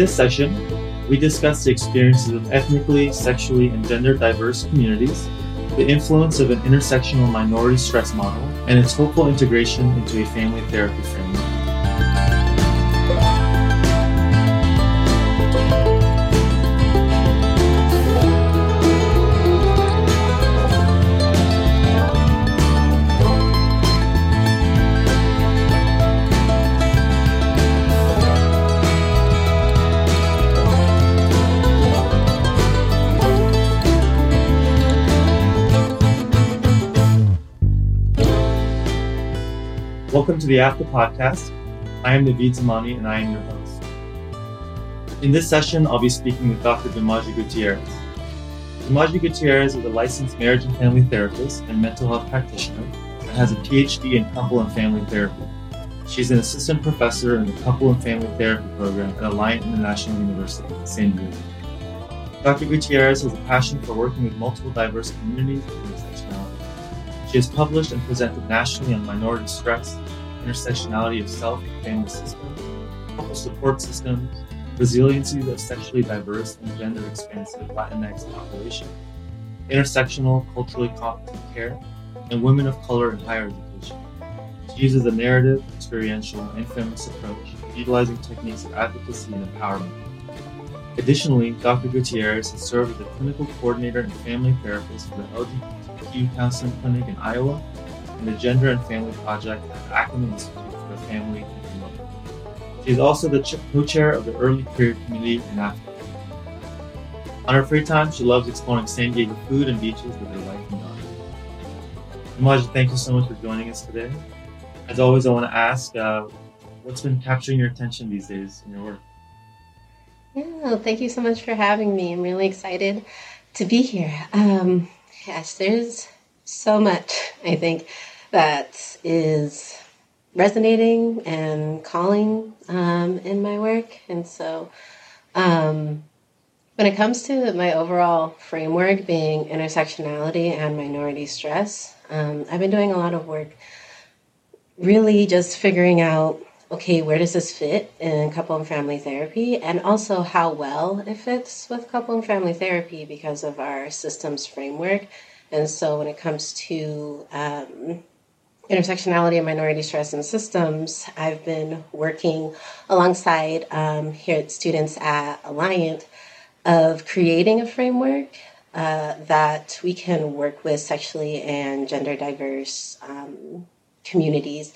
In this session, we discuss the experiences of ethnically, sexually, and gender diverse communities, the influence of an intersectional minority stress model, and its hopeful integration into a family therapy framework. The AFTA Podcast. I am Navid Zamani and I am your host. In this session, I'll be speaking with Dr. Dumayi Gutierrez. Dumayi Gutierrez is a licensed marriage and family therapist and mental health practitioner and has a PhD in couple and family therapy. She's an assistant professor in the couple and family therapy program at Alliant International University in San Diego. Dr. Gutierrez has a passion for working with multiple diverse communities and intersectionality. She has published and presented nationally on minority stress, intersectionality of self and family systems, couple support systems, resiliency of sexually diverse and gender expansive Latinx population, intersectional culturally competent care, and women of color in higher education. She uses a narrative, experiential, and feminist approach, utilizing techniques of advocacy and empowerment. Additionally, Dr. Gutierrez has served as a clinical coordinator and family therapist for the LGBTQ counseling clinic in Iowa and the Gender and Family Project at the Ackerman Institute for Family and Community. She is also the co-chair of the Early Career Community in AFTA. On her free time, she loves exploring San Diego food and beaches with her wife and daughter. Dumayi, thank you so much for joining us today. As always, I want to ask, uh, what's been capturing your attention these days in your work? Yeah, thank you so much for having me. I'm really excited to be here. Um, yes, there's so much, I think, that is resonating and calling um, in my work. And so, um, when it comes to my overall framework being intersectionality and minority stress, um, I've been doing a lot of work really just figuring out okay, where does this fit in couple and family therapy? And also how well it fits with couple and family therapy because of our systems framework. And so when it comes to um, intersectionality and minority stress in systems, I've been working alongside um, here at students at Alliant of creating a framework uh, that we can work with sexually and gender diverse um, communities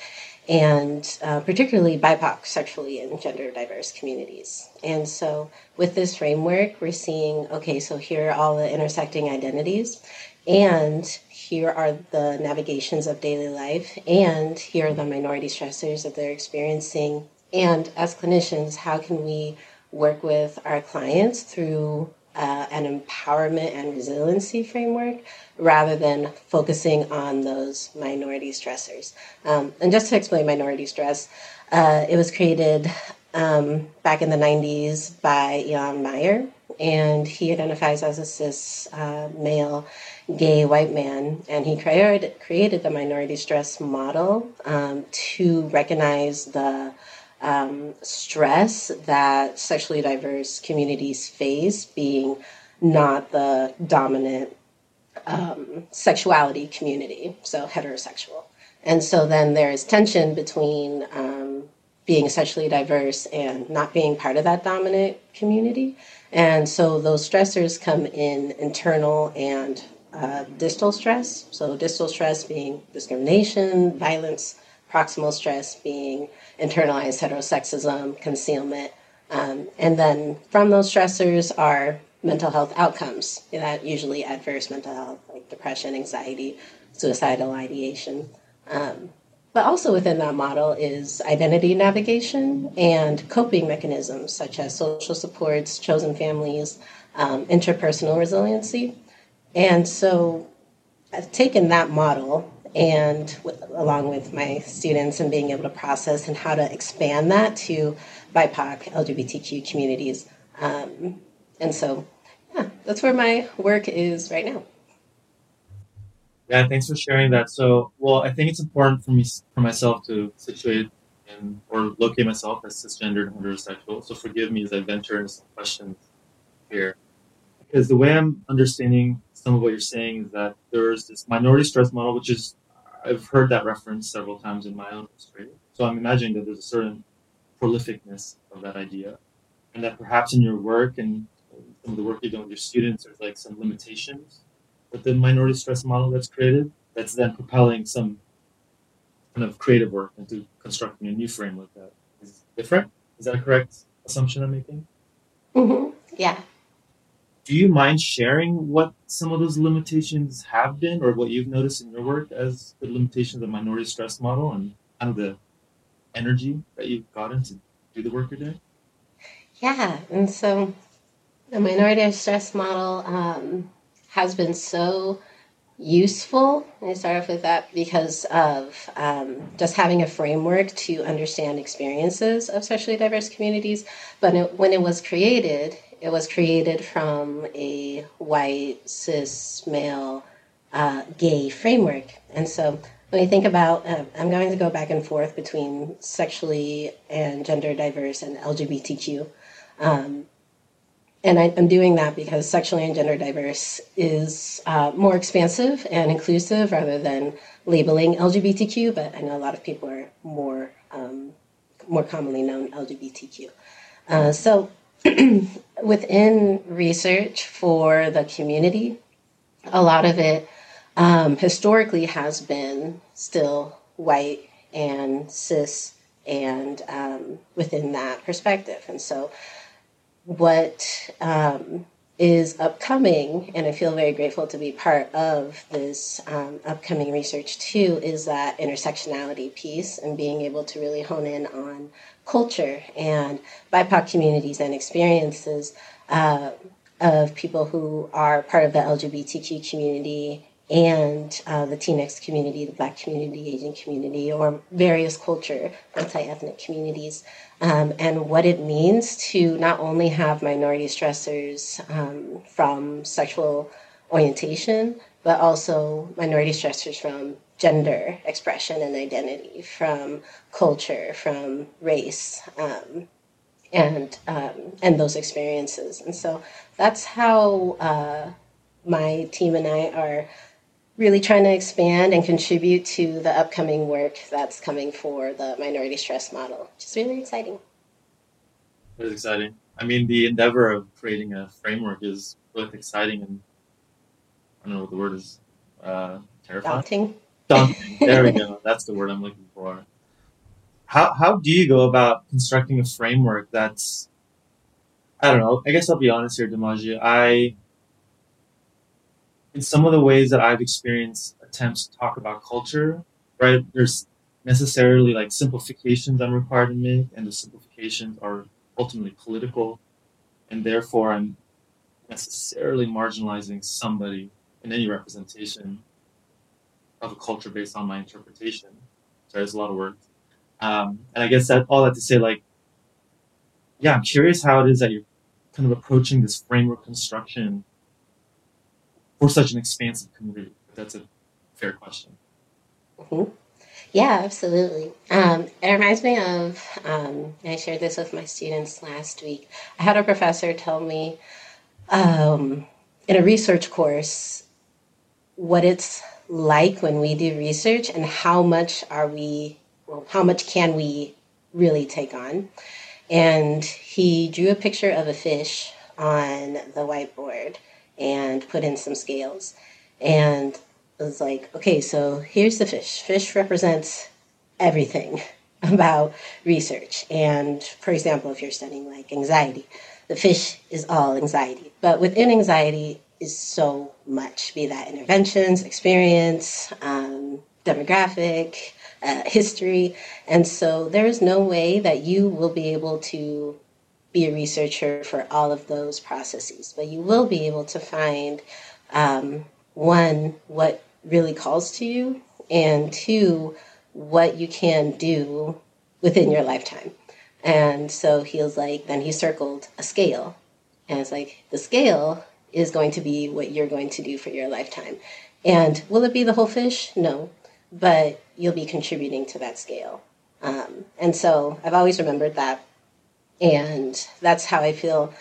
and uh, particularly BIPOC, sexually and gender diverse communities. And so, with this framework, we're seeing okay, so here are all the intersecting identities, and here are the navigations of daily life, and here are the minority stressors that they're experiencing. And as clinicians, how can we work with our clients through uh, an empowerment and resiliency framework rather than focusing on those minority stressors. Um, and just to explain minority stress, uh, it was created um, back in the 90s by Ilan Meyer, and he identifies as a cis uh, male gay white man, and he created, created the minority stress model um, to recognize the um, stress that sexually diverse communities face, being not the dominant um, sexuality community, so heterosexual. And so then there is tension between um, being sexually diverse and not being part of that dominant community. And so those stressors come in internal and uh, distal stress. So, distal stress being discrimination, violence, proximal stress being internalized heterosexism, concealment. Um, and then from those stressors are mental health outcomes, that usually adverse mental health, like depression, anxiety, suicidal ideation. Um, but also within that model is identity navigation and coping mechanisms such as social supports, chosen families, um, interpersonal resiliency. And so I've taken that model and with, along with my students and being able to process and how to expand that to BIPOC, LGBTQ communities. Um, and so, yeah, that's where my work is right now. Yeah, thanks for sharing that. So, well, I think it's important for me, for myself to situate and or locate myself as cisgendered and heterosexual. So forgive me as I venture into some questions here. Because the way I'm understanding some of what you're saying is that there's this minority stress model, which is I've heard that reference several times in my own history. So I'm imagining that there's a certain prolificness of that idea, and that perhaps in your work and some of the work you've done with your students, there's like some limitations with the minority stress model that's created. That's then propelling some kind of creative work into constructing a new framework that is different. Is that a correct assumption I'm making? hmm Yeah. Do you mind sharing what some of those limitations have been, or what you've noticed in your work as the limitations of the minority stress model and kind of the energy that you've gotten to do the work you're doing? Yeah. And so the minority stress model um, has been so useful. I start off with that because of um, just having a framework to understand experiences of sexually diverse communities. But it, when it was created, it was created from a white, cis, male, uh, gay framework. And so when we think about, uh, I'm going to go back and forth between sexually and gender diverse and LGBTQ. Um, and I, am doing that because sexually and gender diverse is uh, more expansive and inclusive rather than labeling LGBTQ. But I know a lot of people are more um, more commonly known LGBTQ. Uh, so within research for the community, a lot of it um, historically has been still white and cis and um, within that perspective. And so what um, is upcoming, and I feel very grateful to be part of this um, upcoming research too, is that intersectionality piece and being able to really hone in on culture and BIPOC communities and experiences uh, of people who are part of the LGBTQ community and uh, the Latinx community, the Black community, Asian community, or various culture, multi ethnic communities, um, and what it means to not only have minority stressors um, from sexual orientation, but also minority stressors from gender expression and identity, from culture, from race. Um, and um, and those experiences, and so that's how uh, my team and I are really trying to expand and contribute to the upcoming work that's coming for the minority stress model, which is really exciting. It is exciting. I mean, the endeavor of creating a framework is both exciting and I don't know what the word is. Uh, terrifying. Daunting. Daunting. There we go. That's the word I'm looking for. How how do you go about constructing a framework that's I don't know. I guess I'll be honest here, Dumayi. I in some of the ways that I've experienced attempts to talk about culture, right, there's necessarily like simplifications I'm required to make, and the simplifications are ultimately political, and therefore I'm necessarily marginalizing somebody in any representation of a culture based on my interpretation. So there's a lot of work. Um, and I guess that all that to say, like, yeah, I'm curious how it is that you're kind of approaching this framework construction for such an expansive community? That's a fair question. Mm-hmm. Yeah, absolutely. Um, it reminds me of, um, I shared this with my students last week. I had a professor tell me um, in a research course what it's like when we do research and how much are we, well, how much can we really take on. And he drew a picture of a fish on the whiteboard and put in some scales. And it was like, okay, so here's the fish. Fish represents everything about research. And for example, if you're studying like anxiety, the fish is all anxiety. But within anxiety is so much, be that interventions, experience, um, demographic, uh, history. And so there is no way that you will be able to be a researcher for all of those processes, but you will be able to find um, one, what really calls to you, and two, what you can do within your lifetime. And so he was like, then he circled a scale. And it's like, the scale is going to be what you're going to do for your lifetime. And will it be the whole fish? No. But you'll be contributing to that scale. Um, and so I've always remembered that. And that's how I feel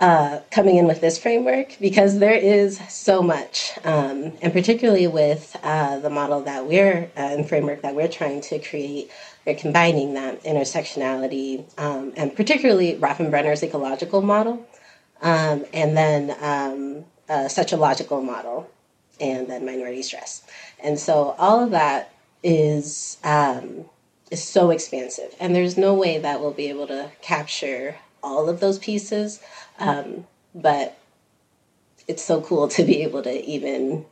uh, coming in with this framework because there is so much, um, and particularly with uh, the model that we're uh, and framework that we're trying to create, they're combining that intersectionality um, and particularly Bronfenbrenner's ecological model, um, and then um, such a logical model, and then minority stress, and so all of that is um, is so expansive, and there's no way that we'll be able to capture all of those pieces. Um, but it's so cool to be able to even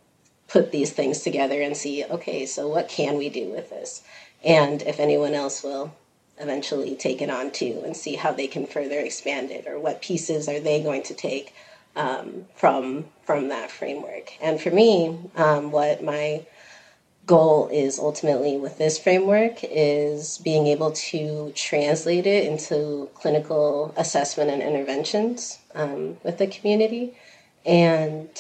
put these things together and see, okay, so what can we do with this? And if anyone else will eventually take it on too and see how they can further expand it or what pieces are they going to take um, from from that framework. And for me, um, what my goal is ultimately with this framework is being able to translate it into clinical assessment and interventions um, with the community. And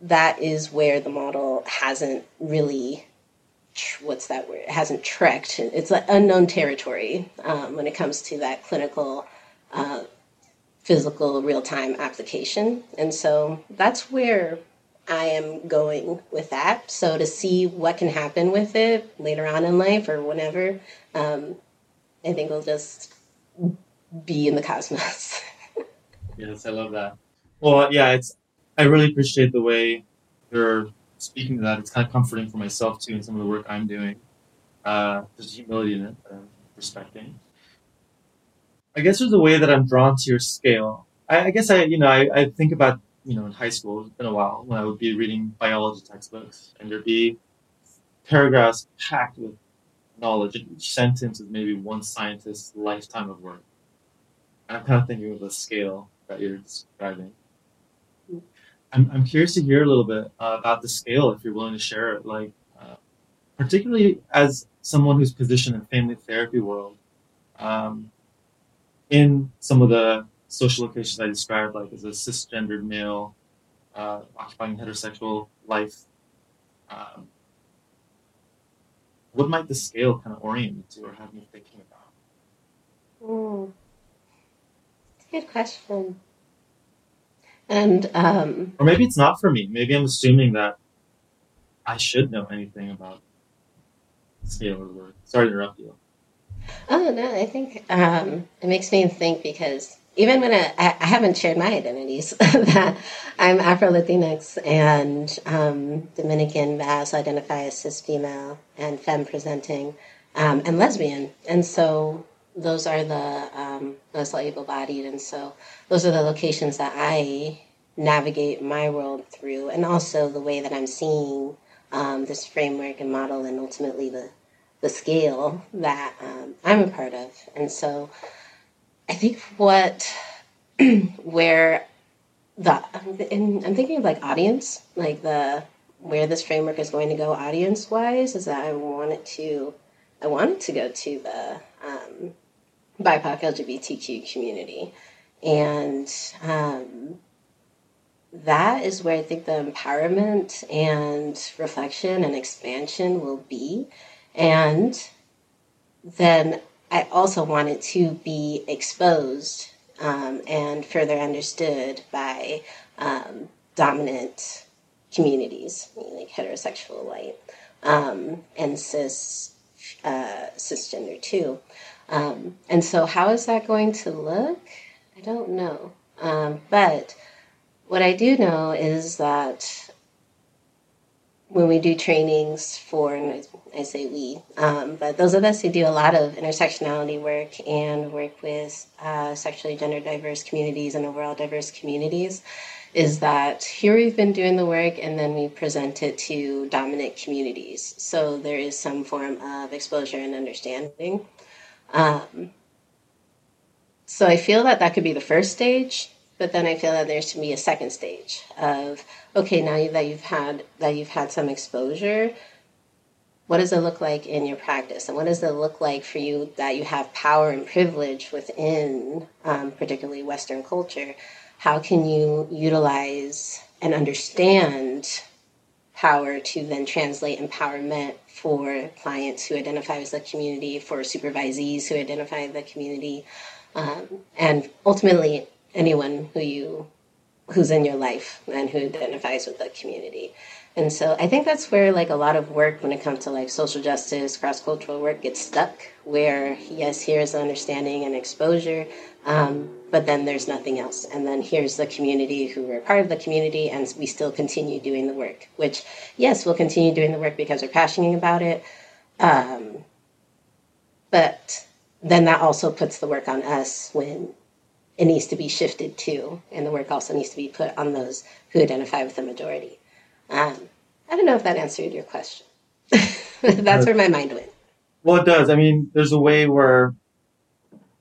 that is where the model hasn't really what's that word? It hasn't trekked. It's like unknown territory um, when it comes to that clinical, uh, physical, real time application. And so that's where I am going with that. So to see what can happen with it later on in life or whenever, um, I think we'll just be in the cosmos. yes, I love that. Well, yeah, it's. I really appreciate the way you're speaking to that. It's kind of comforting for myself too in some of the work I'm doing. Uh, there's humility in it that I'm respecting. I guess there's a way that I'm drawn to your scale. I, I guess I, you know, I, I think about you know, in high school, it's been a while, when I would be reading biology textbooks and there'd be paragraphs packed with knowledge, and each sentence is maybe one scientist's lifetime of work. And I'm kind of thinking of the scale that you're describing. I'm, I'm curious to hear a little bit uh, about the scale, if you're willing to share it. Like, uh, particularly as someone who's positioned in family therapy world, um, in some of the social locations I described, like as a cisgendered male uh, occupying heterosexual life, um, what might the scale kind of orient you to or have you thinking about? Mm. It's a good question. And um, or maybe it's not for me. Maybe I'm assuming that I should know anything about scale of the word. Sorry to interrupt you. Oh no, I think um, it makes me think because even when I, I haven't shared my identities, that I'm Afro Latinx and um, Dominican, also identify as cis female and femme presenting um, and lesbian. And so those are the, um, those able bodied. And so those are the locations that I navigate my world through, and also the way that I'm seeing um, this framework and model, and ultimately the, the scale that um, I'm a part of. And so I think what where the and I'm thinking of like audience, like the where this framework is going to go audience wise is that I want it to I want it to go to the um, BIPOC LGBTQ community, and um, that is where I think the empowerment and reflection and expansion will be, and then I also wanted to be exposed um, and further understood by um, dominant communities, like heterosexual white um, and cis uh, cisgender too. Um, and so, how is that going to look? I don't know. Um, but what I do know is that when we do trainings for, and I say we, um, but those of us who do a lot of intersectionality work and work with uh, sexually gender diverse communities and overall diverse communities, is that here we've been doing the work and then we present it to dominant communities. So there is some form of exposure and understanding. Um, so I feel that that could be the first stage but then I feel that there should be a second stage of okay, now that you've had that you've had some exposure, what does it look like in your practice, and what does it look like for you that you have power and privilege within, um, particularly Western culture? How can you utilize and understand power to then translate empowerment for clients who identify as the community, for supervisees who identify the community, um, and ultimately anyone who you who's in your life and who identifies with the community. And so I think that's where like a lot of work when it comes to like social justice, cross cultural work gets stuck. Where yes, here's understanding and exposure, um, but then there's nothing else. And then here's the community who are part of the community, and we still continue doing the work. Which yes, we'll continue doing the work because we're passionate about it. Um, but then that also puts the work on us when it needs to be shifted too, and the work also needs to be put on those who identify with the majority. Um, I don't know if that answered your question. That's where my mind went. Well, it does. I mean, there's a way where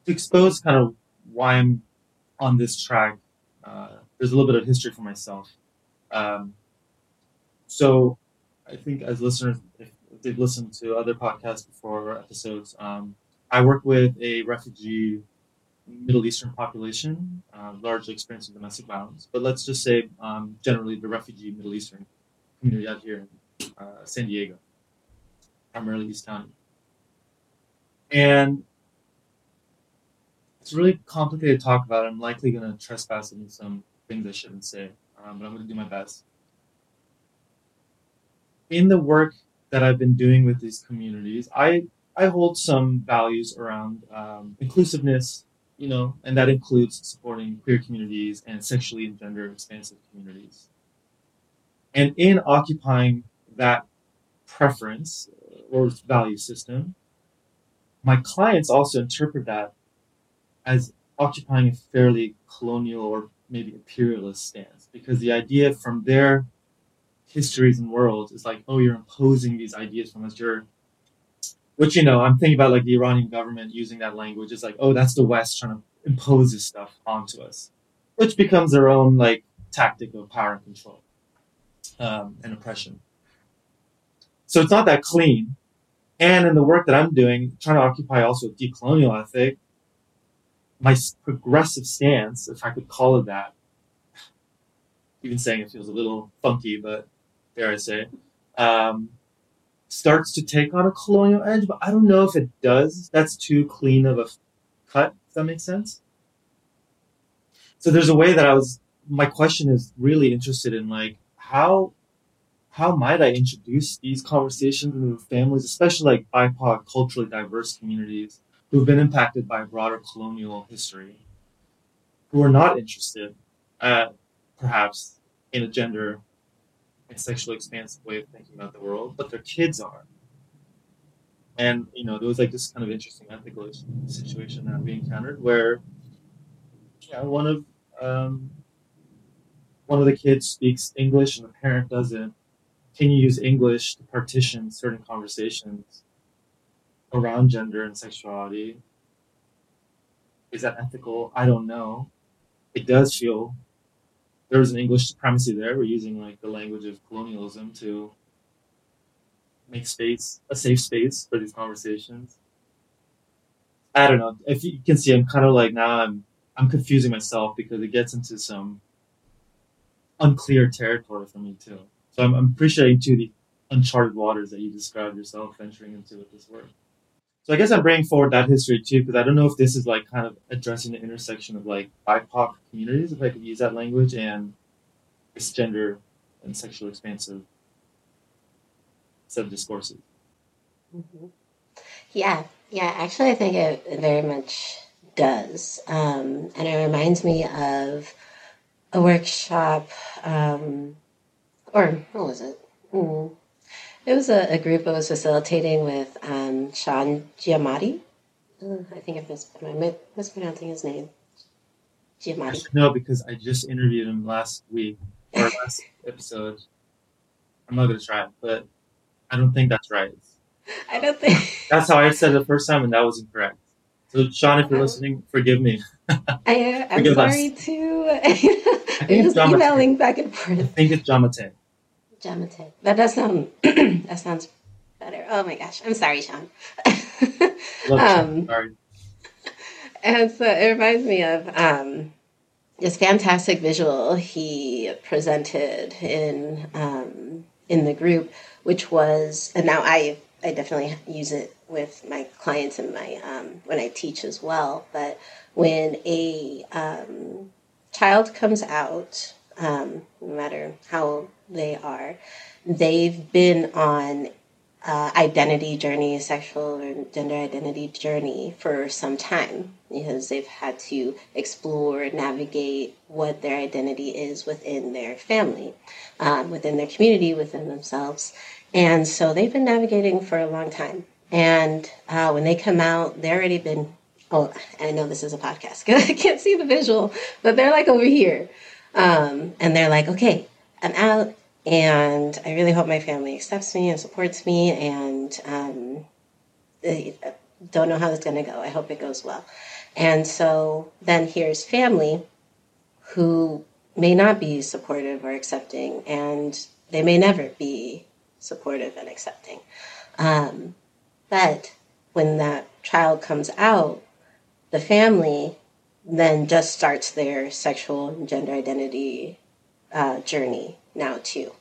to expose kind of why I'm on this track. Uh, there's a little bit of history for myself. Um, so, I think as listeners, if, if they've listened to other podcasts before episodes, um, I work with a refugee Middle Eastern population, uh, largely experiencing domestic violence. But let's just say um, generally the refugee Middle Eastern community out here in uh, San Diego, primarily East County. And it's really complicated to talk about. I'm likely going to trespass into some things I shouldn't say, um, but I'm going to do my best. In the work that I've been doing with these communities, I I hold some values around um, inclusiveness, you know, and that includes supporting queer communities and sexually and gender expansive communities. And in occupying that preference uh, or value system, my clients also interpret that as occupying a fairly colonial or maybe imperialist stance because the idea from their histories and worlds is like, oh, you're imposing these ideas from us. You're which you know i'm thinking about like the iranian government using that language. It's like oh that's the west trying to impose this stuff onto us. Which becomes their own like tactic of power and control um, and oppression. So it's not that clean. And in the work that i'm doing trying to occupy also a decolonial ethic my progressive stance if i could call it that even saying it feels a little funky but dare i say um, starts to take on a colonial edge, but I don't know if it does. That's too clean of a cut. If that makes sense. So there's a way that I was. My question is really interested in like how how might I introduce these conversations into families, especially like BIPOC, culturally diverse communities who've been impacted by broader colonial history, who are not interested, uh, perhaps, in a gender a sexually expansive way of thinking about the world, but their kids are. And you know, there was like this kind of interesting ethical situation that we encountered where, yeah, one of um, one of the kids speaks English and the parent doesn't. Can you use English to partition certain conversations around gender and sexuality? Is that ethical? I don't know. It does feel there was an English supremacy there. We're using like the language of colonialism to make space a safe space for these conversations. I don't know. If you can see, I'm kind of like now I'm I'm confusing myself because it gets into some unclear territory for me too. So I'm, I'm appreciating too the uncharted waters that you described yourself venturing into with this work. So I guess I'm bringing forward that history too, because I don't know if this is like kind of addressing the intersection of like BIPOC communities, if I could use that language, and this gender and sexual expansive set of discourses. Mm-hmm. Yeah, yeah. Actually, I think it very much does, um, and it reminds me of a workshop, um, or what was it? Mm it was a, a group I was facilitating with um, Sean Giamatti. I think I'm mispronouncing his name. Giamatti. No, because I just interviewed him last week or last episode. I'm not gonna try, but I don't think that's right. I don't think that's how I said it the first time, and that was incorrect. So, Sean, if you're oh. listening, forgive me. I, am sorry us. too. I think it's emailing back and forth. I think it's Jamate. Jamate. That does sound. that sounds better. Oh my gosh, I'm sorry, Sean. um, sorry. And so it reminds me of um, this fantastic visual he presented in um, in the group, which was, and now I I definitely use it with my clients and my um, when I teach as well. But when a um, child comes out, um, no matter how old they are, they've been on uh, identity journey, sexual or gender identity journey for some time because they've had to explore, navigate what their identity is within their family, um, within their community, within themselves. And so they've been navigating for a long time. And uh, when they come out, they've already been, oh, I know this is a podcast I can't see the visual, but they're like over here. Um, and they're like, okay, I'm out and I really hope my family accepts me and supports me and um, don't know how it's going to go. I hope it goes well. And so then here's family who may not be supportive or accepting, and they may never be supportive and accepting. Um, but when that child comes out, the family then just starts their sexual and gender identity uh, journey now too.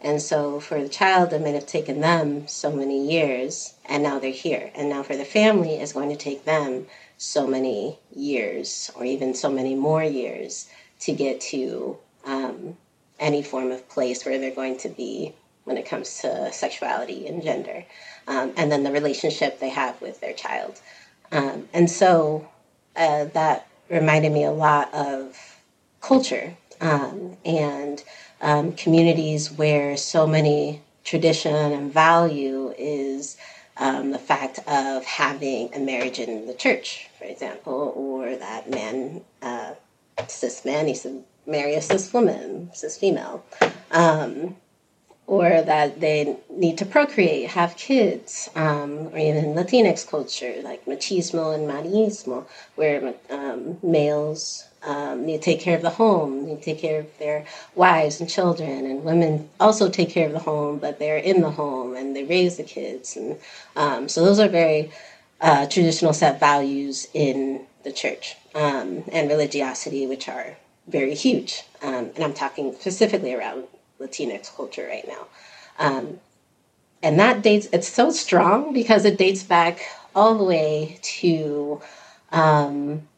And so for the child, it might have taken them so many years, and now they're here. And now for the family, it's going to take them so many years, or even so many more years, to get to um, any form of place where they're going to be when it comes to sexuality and gender, um, and then the relationship they have with their child. Um, and so uh, that reminded me a lot of culture um, and um, communities where so many tradition and value is um, the fact of having a marriage in the church, for example, or that man, uh, cis man, needs to marry a cis woman, cis female. Um, or that they need to procreate, have kids, um, or even Latinx culture, like machismo and marianismo, where um, males um, need to take care of the home, need to take care of their wives and children, and women also take care of the home, but they're in the home and they raise the kids. And um, so those are very uh, traditional set values in the church um, and religiosity, which are very huge. Um, and I'm talking specifically around Latinx culture right now. Um, and that dates, it's so strong because it dates back all the way to um,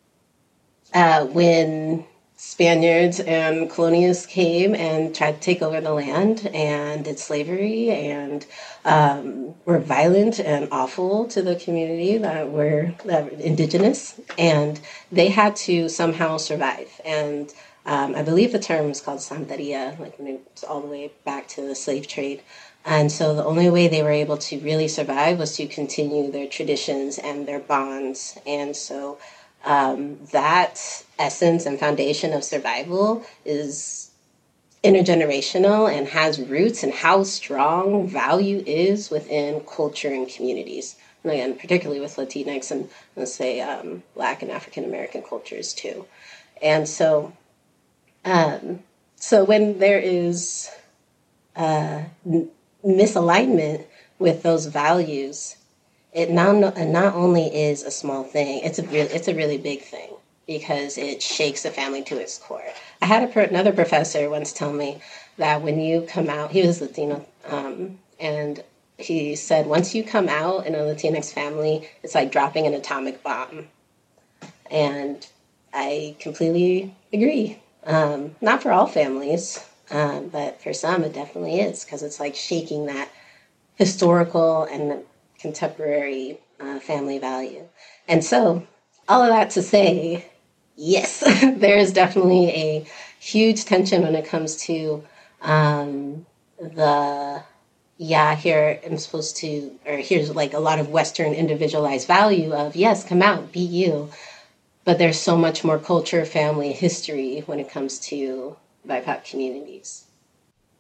uh, when Spaniards and colonialists came and tried to take over the land and did slavery and um, were violent and awful to the community that were, that were indigenous. And they had to somehow survive. And um, I believe the term is called santeria, like it's all the way back to the slave trade. And so the only way they were able to really survive was to continue their traditions and their bonds. And so um, that essence and foundation of survival is intergenerational and has roots and how strong value is within culture and communities. And again, particularly with Latinx and let's say um, Black and African American cultures too. And so um, so when there is uh, misalignment with those values, it not not only is a small thing; it's a really it's a really big thing because it shakes the family to its core. I had another professor once tell me that when you come out, he was Latino, um, and he said once you come out in a Latinx family, it's like dropping an atomic bomb, and I completely agree. Um, not for all families, um, but for some it definitely is because it's like shaking that historical and contemporary uh, family value. And so, all of that to say, yes, there is definitely a huge tension when it comes to um, the yeah, here I'm supposed to, or here's like a lot of Western individualized value of yes, come out, be you but there's so much more culture, family, history when it comes to BIPOC communities.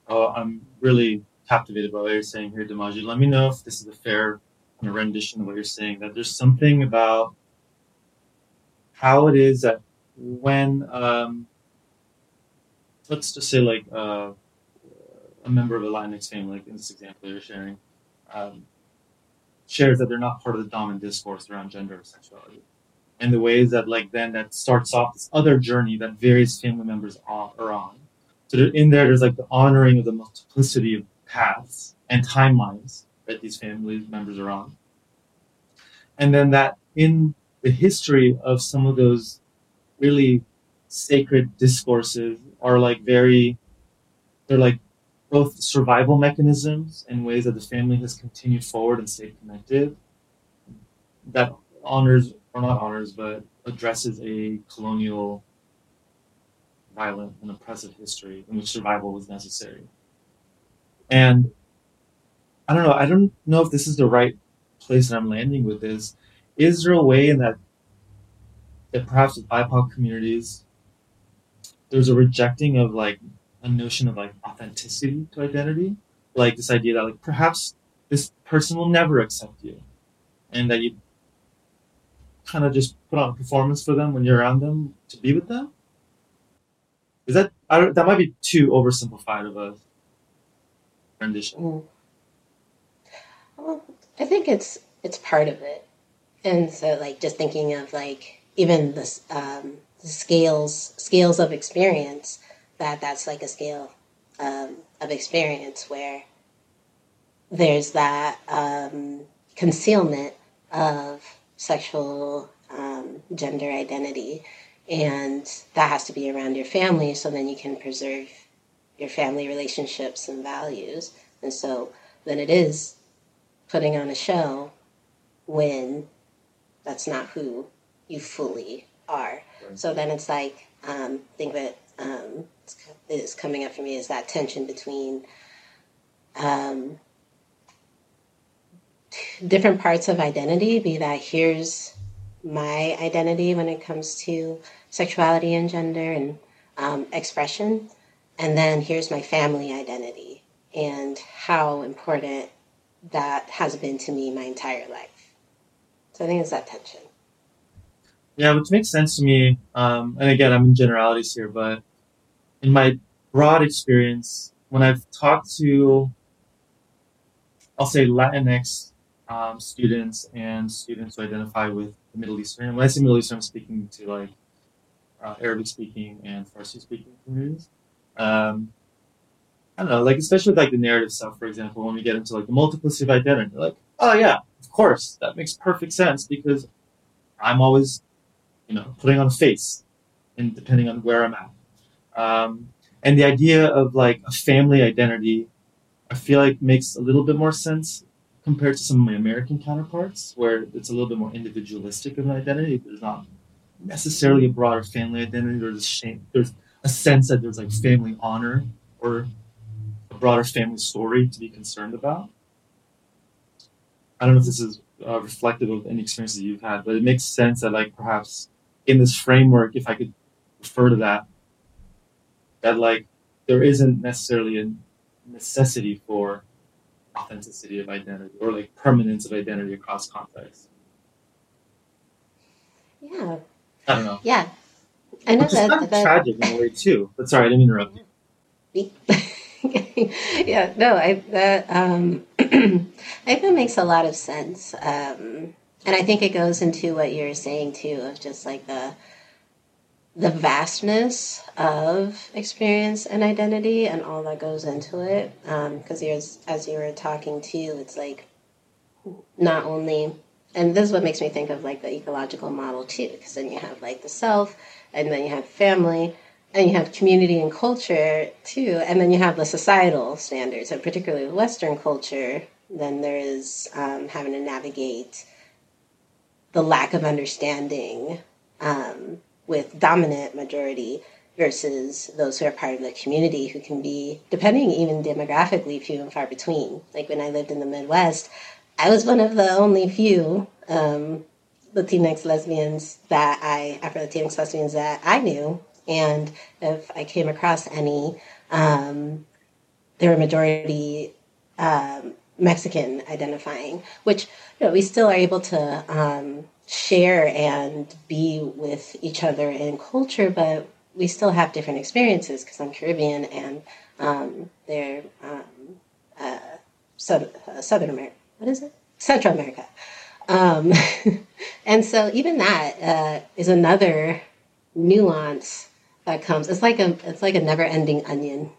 Oh, I'm really captivated by what you're saying here, Dumayi. Let me know if this is a fair rendition of what you're saying. That there's something about how it is that when, um, let's just say, like uh, a member of a Latinx family, like in this example you're sharing, um, shares that they're not part of the dominant discourse around gender or sexuality and the ways that like then that starts off this other journey that various family members are, on. So in there, there's like the honoring of the multiplicity of paths and timelines that these family members are on. And then that in the history of some of those really sacred discourses are like very, they're like both survival mechanisms in ways that the family has continued forward and stayed connected that honors, or not honors, but addresses a colonial violent and oppressive history in which survival was necessary. And I don't know, I don't know if this is the right place that I'm landing with this. Is there a way in that that perhaps with BIPOC communities there's a rejecting of like a notion of like authenticity to identity? Like this idea that like perhaps this person will never accept you and that you kind of just put on performance for them when you're around them to be with them? Is that I don't, that might be too oversimplified of a rendition? Mm. Well, I think it's it's part of it, and so like just thinking of like even um, the scales scales of experience that that's like a scale um, of experience where there's that um, concealment of sexual um, gender identity and that has to be around your family so then you can preserve your family relationships and values and so then it is putting on a show when that's not who you fully are right. so then it's like um, I think that um, is coming up for me is that tension between um, different parts of identity be that here's my identity when it comes to sexuality and gender and um, expression. And then here's my family identity and how important that has been to me my entire life. So I think it's that tension. Yeah, which makes sense to me. Um, and again, I'm in generalities here, but in my broad experience, when I've talked to, I'll say Latinx um, students and students who identify with the Middle Eastern, when I say Middle Eastern, I'm speaking to like uh, Arabic speaking and Farsi speaking communities. Um, I don't know, like especially with like the narrative stuff, for example, when we get into like the multiplicity of identity, like, oh yeah, of course, that makes perfect sense because I'm always, you know, putting on a face, and depending on where I'm at. Um, and the idea of like a family identity, I feel like makes a little bit more sense compared to some of my American counterparts, where it's a little bit more individualistic of an identity. There's not necessarily a broader family identity. There's a shame. There's a sense that there's like family honor or a broader family story to be concerned about. I don't know if this is uh, reflective of any experiences you've had, but it makes sense that like perhaps in this framework, if I could refer to that, that like there isn't necessarily a necessity for authenticity of identity or like permanence of identity across contexts. Yeah, I don't know. Yeah. I know Which that, kind of that tragic in a way too. But sorry, I didn't interrupt you. yeah, no, I that um, I think that makes a lot of sense, um, and I think it goes into what you're saying too of just like the the vastness of experience and identity and all that goes into it. Because um, as you were talking too, it's like not only and this is what makes me think of like the ecological model too because then you have like the self and then you have family and you have community and culture too and then you have the societal standards and particularly western culture then there is um, having to navigate the lack of understanding um, with dominant majority versus those who are part of the community who can be depending even demographically few and far between like when i lived in the midwest I was one of the only few um, Latinx lesbians that I, Afro Latinx lesbians that I knew. And if I came across any, um, they were majority um, Mexican identifying, which you know, we still are able to um, share and be with each other in culture, but we still have different experiences because I'm Caribbean and um, they're um, uh, uh, Southern America what is it? Central America. Um, and so even that uh, is another nuance that comes. It's like a it's like a never ending onion.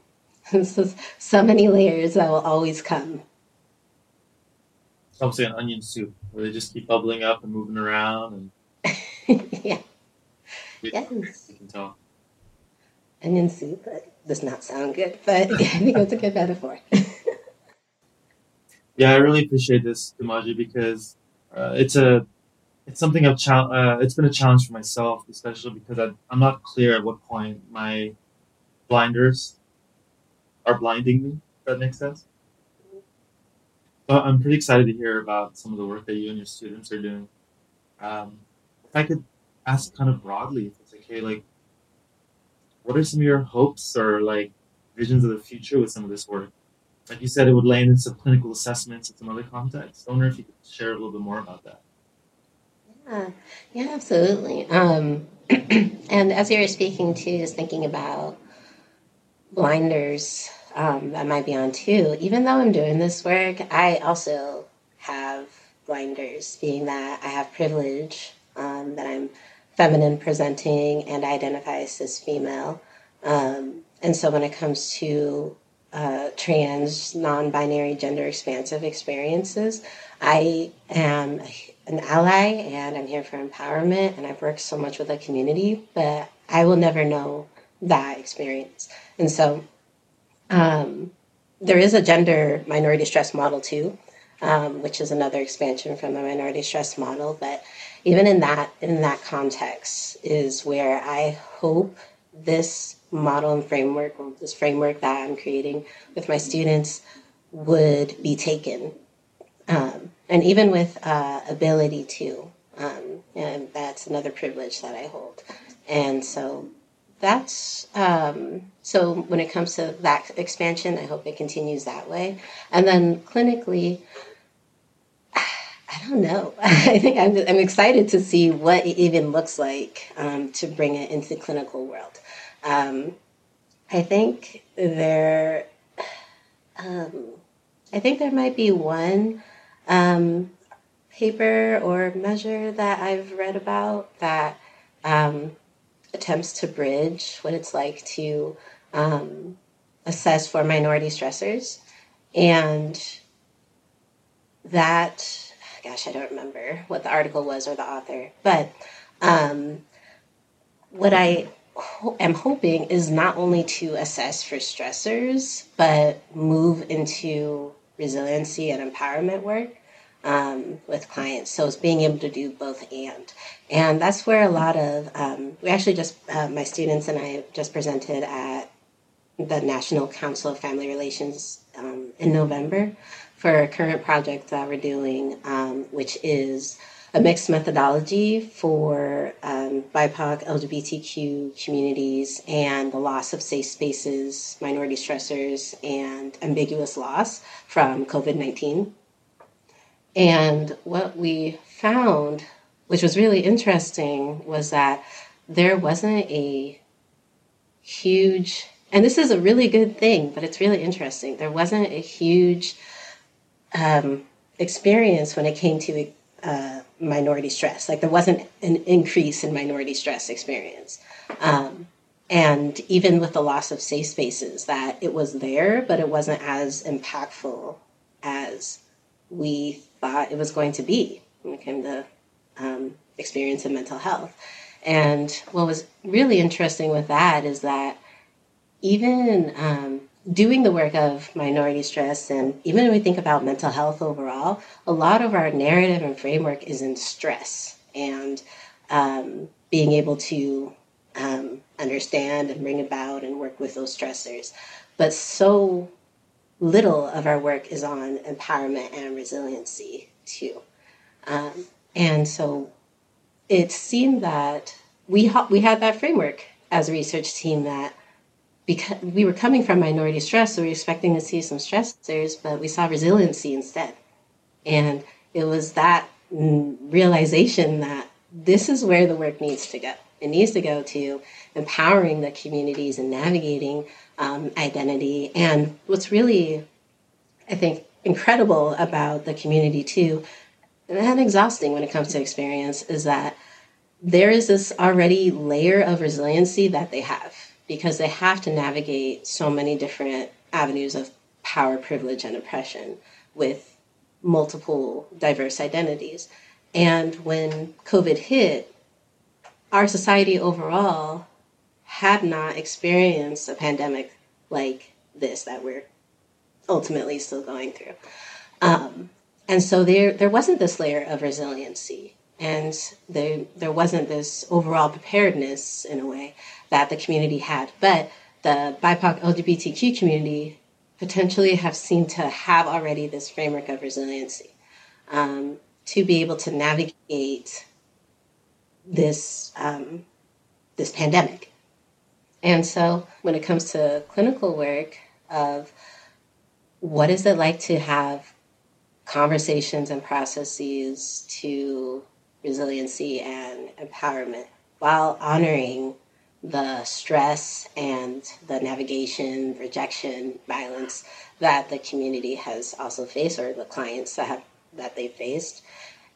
so, so many layers that will always come. Almost like an onion soup where they just keep bubbling up and moving around and yeah. you, Yes. you can tell. Onion soup does not sound good, but I think it's a good metaphor. Yeah, I really appreciate this, Dumayi, because uh, it's a it's something I've chal- uh, it's been a challenge for myself, especially because I, I'm not clear at what point my blinders are blinding me. If that makes sense. So I'm pretty excited to hear about some of the work that you and your students are doing. Um, if I could ask kind of broadly, if it's okay, like, what are some of your hopes or like visions of the future with some of this work? Like you said, it would land in some clinical assessments and some other contexts. I wonder if you could share a little bit more about that. Yeah, yeah, absolutely. Um, and as you were speaking too, just thinking about blinders um, that might be on too. Even though I'm doing this work, I also have blinders, being that I have privilege, um, that I'm feminine presenting and I identify as cis female. Um, and so when it comes to uh, trans, non binary, gender expansive experiences, I am an ally and I'm here for empowerment and I've worked so much with the community, but I will never know that experience. And so um, there is a gender minority stress model too, um, which is another expansion from the minority stress model. But even in that in that context is where I hope this model and framework, this framework that I'm creating with my students, would be taken um, and even with uh, ability too. Um, and that's another privilege that I hold. And so that's um, so when it comes to that expansion, I hope it continues that way. And then clinically, I don't know. I think I'm, I'm excited to see what it even looks like um, to bring it into the clinical world. Um, I think there, um, I think there might be one um, paper or measure that I've read about that um, attempts to bridge what it's like to um, assess for minority stressors. And that, gosh, I don't remember what the article was or the author, but um, what I ho- am hoping is not only to assess for stressors, but move into resiliency and empowerment work um, with clients. So it's being able to do both and. And that's where a lot of, um, we actually just, uh, my students and I just presented at the National Council of Family Relations um, in November for a current project that we're doing, um, which is a mixed methodology for um, BIPOC, LGBTQ communities and the loss of safe spaces, minority stressors, and ambiguous loss from COVID 19. And what we found, which was really interesting, was that there wasn't a huge, and this is a really good thing, but it's really interesting. There wasn't a huge um, experience when it came to uh, minority stress. Like there wasn't an increase in minority stress experience. Um, and even with the loss of safe spaces, that it was there, but it wasn't as impactful as we thought it was going to be when it came to um, experience in mental health. And what was really interesting with that is that even um, doing the work of minority stress, and even when we think about mental health overall, a lot of our narrative and framework is in stress and um, being able to um, understand and bring about and work with those stressors. But so little of our work is on empowerment and resiliency too. Um, and so it seemed that we ha- we had that framework as a research team that because we were coming from minority stress, so we were expecting to see some stressors, but we saw resiliency instead. And it was that realization that this is where the work needs to go. It needs to go to empowering the communities and navigating um, identity. And what's really, I think, incredible about the community too, and exhausting when it comes to experience, is that there is this already layer of resiliency that they have because they have to navigate so many different avenues of power, privilege, and oppression with multiple diverse identities. And when COVID hit, our society overall had not experienced a pandemic like this that we're ultimately still going through. Um, and so there, there wasn't this layer of resiliency, and there, there wasn't this overall preparedness in a way that the community had. But the BIPOC LGBTQ community potentially have seemed to have already this framework of resiliency um, to be able to navigate this um, this pandemic. And so, when it comes to clinical work, of what is it like to have conversations and processes to resiliency and empowerment while honoring the stress and the navigation, rejection, violence that the community has also faced or the clients that have that they faced.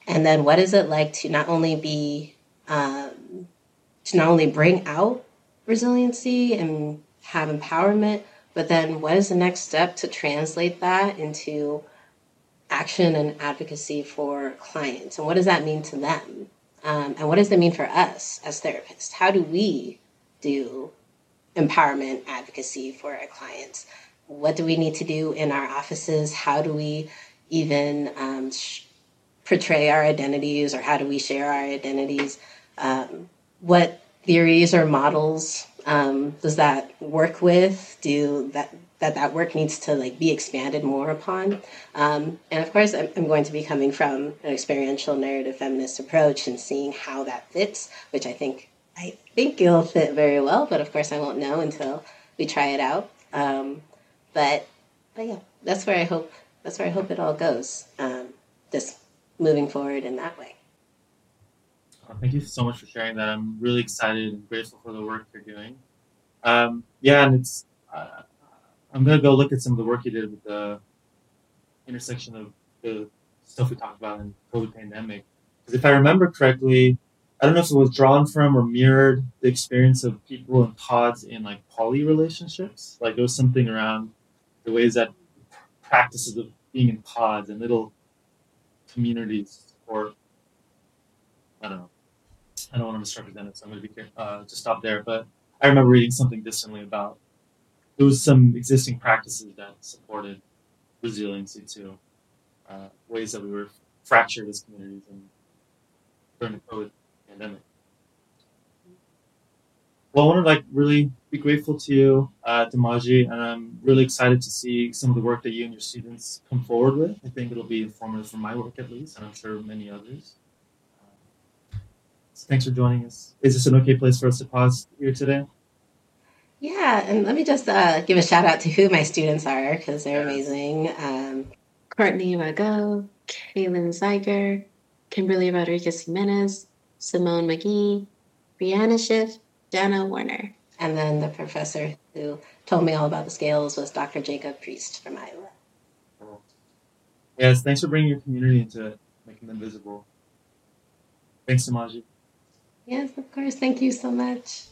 And then what is it like to not only be um, to not only bring out resiliency and have empowerment, but then what is the next step to translate that into action and advocacy for clients? And what does that mean to them? Um, and what does that mean for us as therapists? How do we do empowerment advocacy for our clients? What do we need to do in our offices? How do we even um, portray our identities or how do we share our identities? Um, what theories or models um, does that work with? Do that that that work needs to like be expanded more upon? Um, and of course, I'm, I'm, going to be coming from an experiential narrative feminist approach and seeing how that fits, which I think I think it'll fit very well. But of course, I won't know until we try it out. Um, but but yeah, that's where I hope that's where I hope it all goes. Um, just moving forward in that way. Thank you so much for sharing that. I'm really excited and grateful for the work you're doing. Um, yeah, and it's uh, I'm gonna go look at some of the work you did with the intersection of the stuff we talked about in COVID pandemic. Because if I remember correctly, I don't know if it was drawn from or mirrored the experience of people in pods in like poly relationships. Like there was something around the ways that practices of being in pods and little communities or I don't know. I don't want to misrepresent it, so I'm going to be uh, to stop there. But I remember reading something distantly about there was some existing practices that supported resiliency to uh, ways that we were fractured as communities and during the COVID pandemic. Well, I want to like really be grateful to you, uh, Dumayi, and I'm really excited to see some of the work that you and your students come forward with. I think it'll be informative for my work at least, and I'm sure many others. So thanks for joining us. Is this an okay place for us to pause here today? Yeah, and let me just uh, give a shout out to who my students are because they're amazing. Um, Courtney Rago, Kaylin Zeiger, Kimberly Rodriguez Jimenez, Simone McGee, Brianna Schiff, Dana Warner. And then the professor who told me all about the scales was Dr. Jacob Priest from Iowa. Yes, thanks for bringing your community into it, making them visible. Thanks, Dumayi. Yes, of course. Thank you so much.